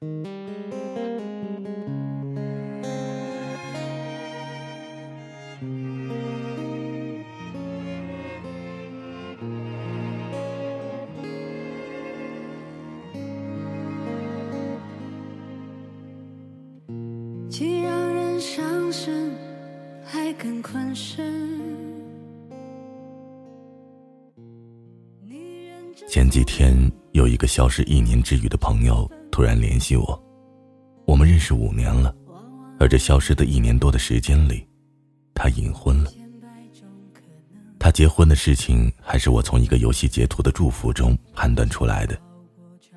既让人伤神，还更困身。前几天有一个消失一年之余的朋友突然联系我，我们认识五年了，而这消失的一年多的时间里，他隐婚了。他结婚的事情还是我从一个游戏截图的祝福中判断出来的，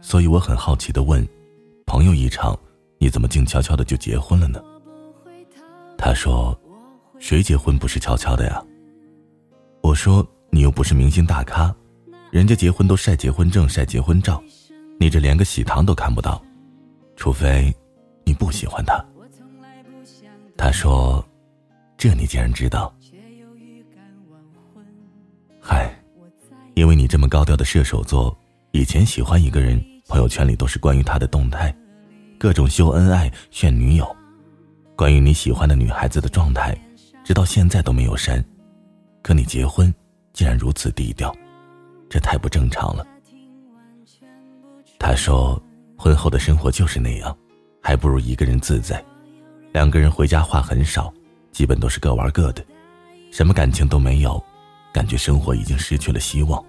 所以我很好奇的问：“朋友一场。”你怎么静悄悄的就结婚了呢？他说：“谁结婚不是悄悄的呀？”我说：“你又不是明星大咖，人家结婚都晒结婚证、晒结婚照，你这连个喜糖都看不到，除非你不喜欢他。”他说：“这你竟然知道？嗨，因为你这么高调的射手座，以前喜欢一个人，朋友圈里都是关于他的动态。”各种秀恩爱炫女友，关于你喜欢的女孩子的状态，直到现在都没有删。可你结婚竟然如此低调，这太不正常了。他说，婚后的生活就是那样，还不如一个人自在。两个人回家话很少，基本都是各玩各的，什么感情都没有，感觉生活已经失去了希望，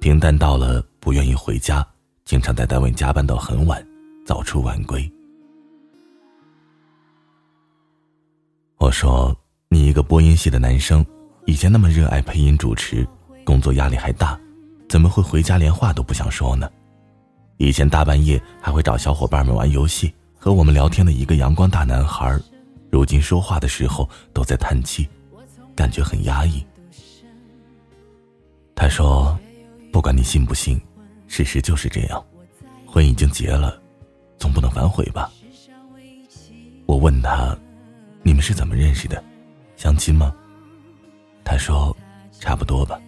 平淡到了不愿意回家，经常在单位加班到很晚。早出晚归。我说：“你一个播音系的男生，以前那么热爱配音主持，工作压力还大，怎么会回家连话都不想说呢？以前大半夜还会找小伙伴们玩游戏，和我们聊天的一个阳光大男孩，如今说话的时候都在叹气，感觉很压抑。”他说：“不管你信不信，事实就是这样，婚已经结了。”总不能反悔吧？我问他：“你们是怎么认识的？相亲吗？”他说：“差不多吧。”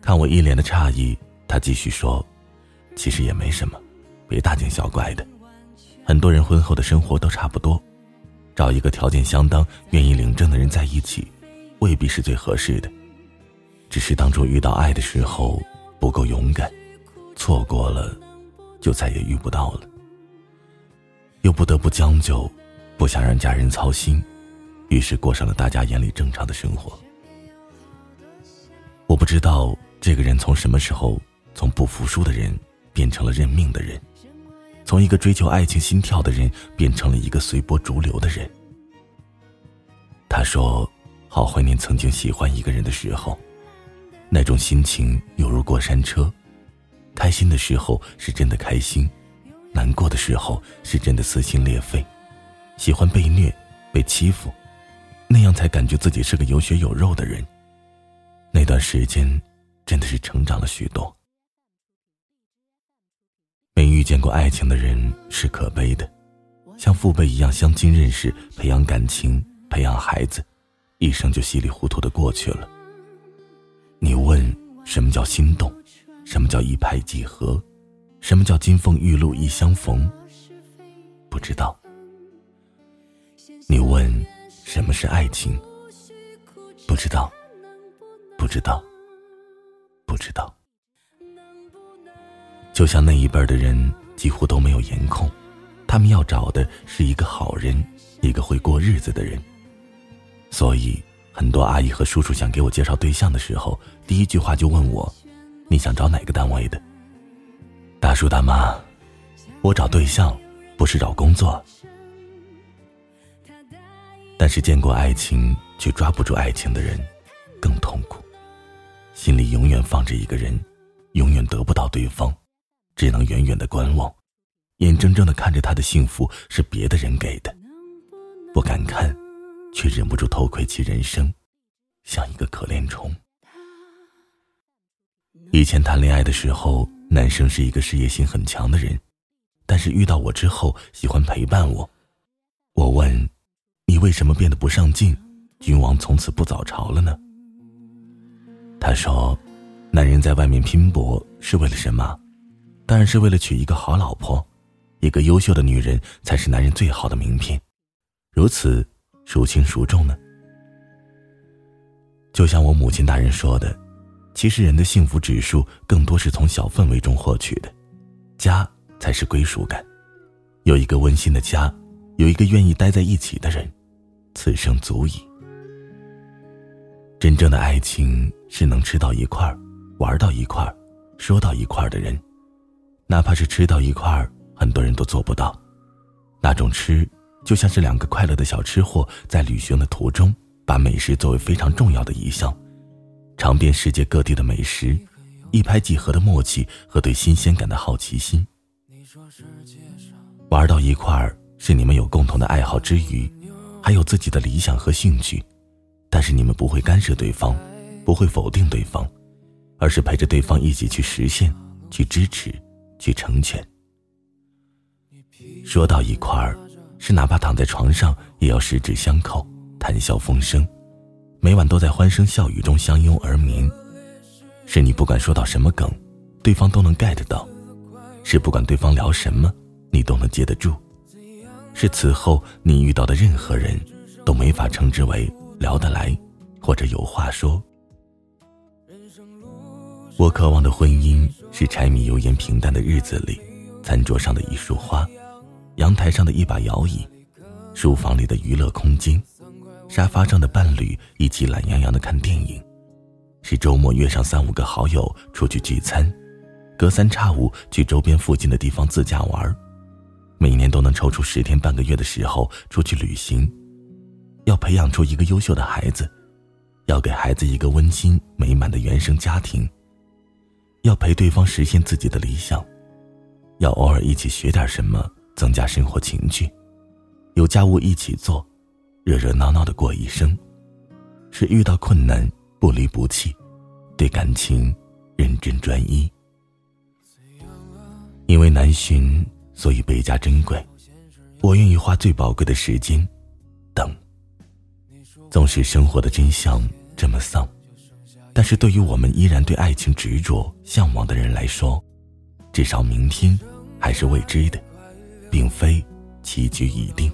看我一脸的诧异，他继续说：“其实也没什么，别大惊小怪的。很多人婚后的生活都差不多，找一个条件相当、愿意领证的人在一起，未必是最合适的。只是当初遇到爱的时候不够勇敢，错过了。”就再也遇不到了，又不得不将就，不想让家人操心，于是过上了大家眼里正常的生活。我不知道这个人从什么时候从不服输的人变成了认命的人，从一个追求爱情心跳的人变成了一个随波逐流的人。他说：“好怀念曾经喜欢一个人的时候，那种心情犹如过山车。”开心的时候是真的开心，难过的时候是真的撕心裂肺，喜欢被虐、被欺负，那样才感觉自己是个有血有肉的人。那段时间，真的是成长了许多。没遇见过爱情的人是可悲的，像父辈一样相亲认识、培养感情、培养孩子，一生就稀里糊涂的过去了。你问什么叫心动？什么叫一拍即合？什么叫金风玉露一相逢？不知道。你问什么是爱情？不知道，不知道，不知道。就像那一辈的人几乎都没有颜控，他们要找的是一个好人，一个会过日子的人。所以，很多阿姨和叔叔想给我介绍对象的时候，第一句话就问我。你想找哪个单位的？大叔大妈，我找对象，不是找工作。但是见过爱情却抓不住爱情的人，更痛苦，心里永远放着一个人，永远得不到对方，只能远远的观望，眼睁睁的看着他的幸福是别的人给的，不敢看，却忍不住偷窥其人生，像一个可怜虫。以前谈恋爱的时候，男生是一个事业心很强的人，但是遇到我之后，喜欢陪伴我。我问：“你为什么变得不上进？君王从此不早朝了呢？”他说：“男人在外面拼搏是为了什么？当然是为了娶一个好老婆。一个优秀的女人才是男人最好的名片，如此孰轻孰重呢？就像我母亲大人说的，其实人的幸福指数更多是从小氛围中获取的，家才是归属感，有一个温馨的家，有一个愿意待在一起的人，此生足矣。真正的爱情是能吃到一块儿，玩到一块儿，说到一块儿的人，哪怕是吃到一块儿。很多人都做不到，那种吃就像是两个快乐的小吃货在旅行的途中，把美食作为非常重要的一项，尝遍世界各地的美食，一拍即合的默契和对新鲜感的好奇心。玩到一块儿是你们有共同的爱好之余，还有自己的理想和兴趣，但是你们不会干涉对方，不会否定对方，而是陪着对方一起去实现，去支持，去成全。说到一块儿，是哪怕躺在床上也要十指相扣，谈笑风生，每晚都在欢声笑语中相拥而眠。是你不管说到什么梗，对方都能 get 到；是不管对方聊什么，你都能接得住；是此后你遇到的任何人，都没法称之为聊得来，或者有话说。我渴望的婚姻是柴米油盐平淡的日子里，餐桌上的一束花。阳台上的一把摇椅，书房里的娱乐空间，沙发上的伴侣一起懒洋洋的看电影，是周末约上三五个好友出去聚餐，隔三差五去周边附近的地方自驾玩，每年都能抽出十天半个月的时候出去旅行，要培养出一个优秀的孩子，要给孩子一个温馨美满的原生家庭，要陪对方实现自己的理想，要偶尔一起学点什么。增加生活情趣，有家务一起做，热热闹闹的过一生，是遇到困难不离不弃，对感情认真专一。因为难寻，所以倍加珍贵。我愿意花最宝贵的时间等。纵使生活的真相这么丧，但是对于我们依然对爱情执着向往的人来说，至少明天还是未知的。并非棋局已定，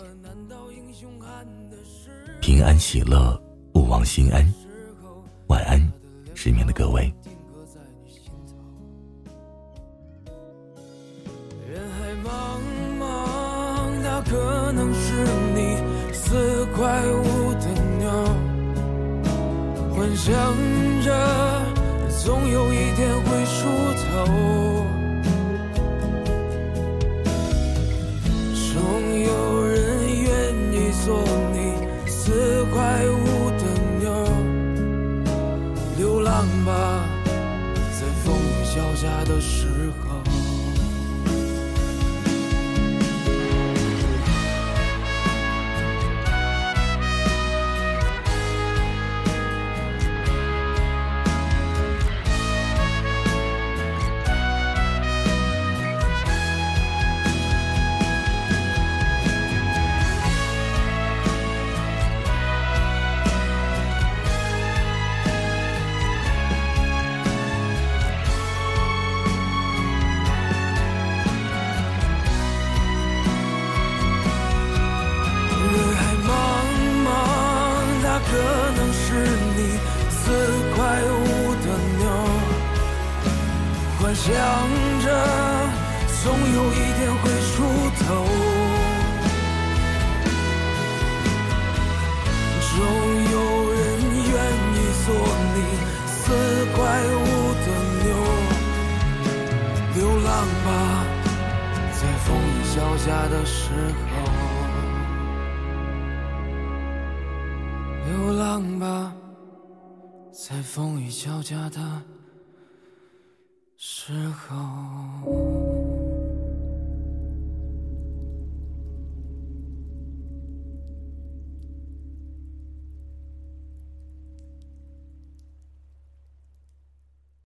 平安喜乐，勿忘心安。晚安，失眠的各位。想着总有一天会出头。总有人愿意做你四块五的妞流浪吧在风雨交加的时候。想着，总有一天会出头，总有人愿意做你四块五的牛。流浪吧，在风雨交加的时候。流浪吧，在风雨交加的。时候。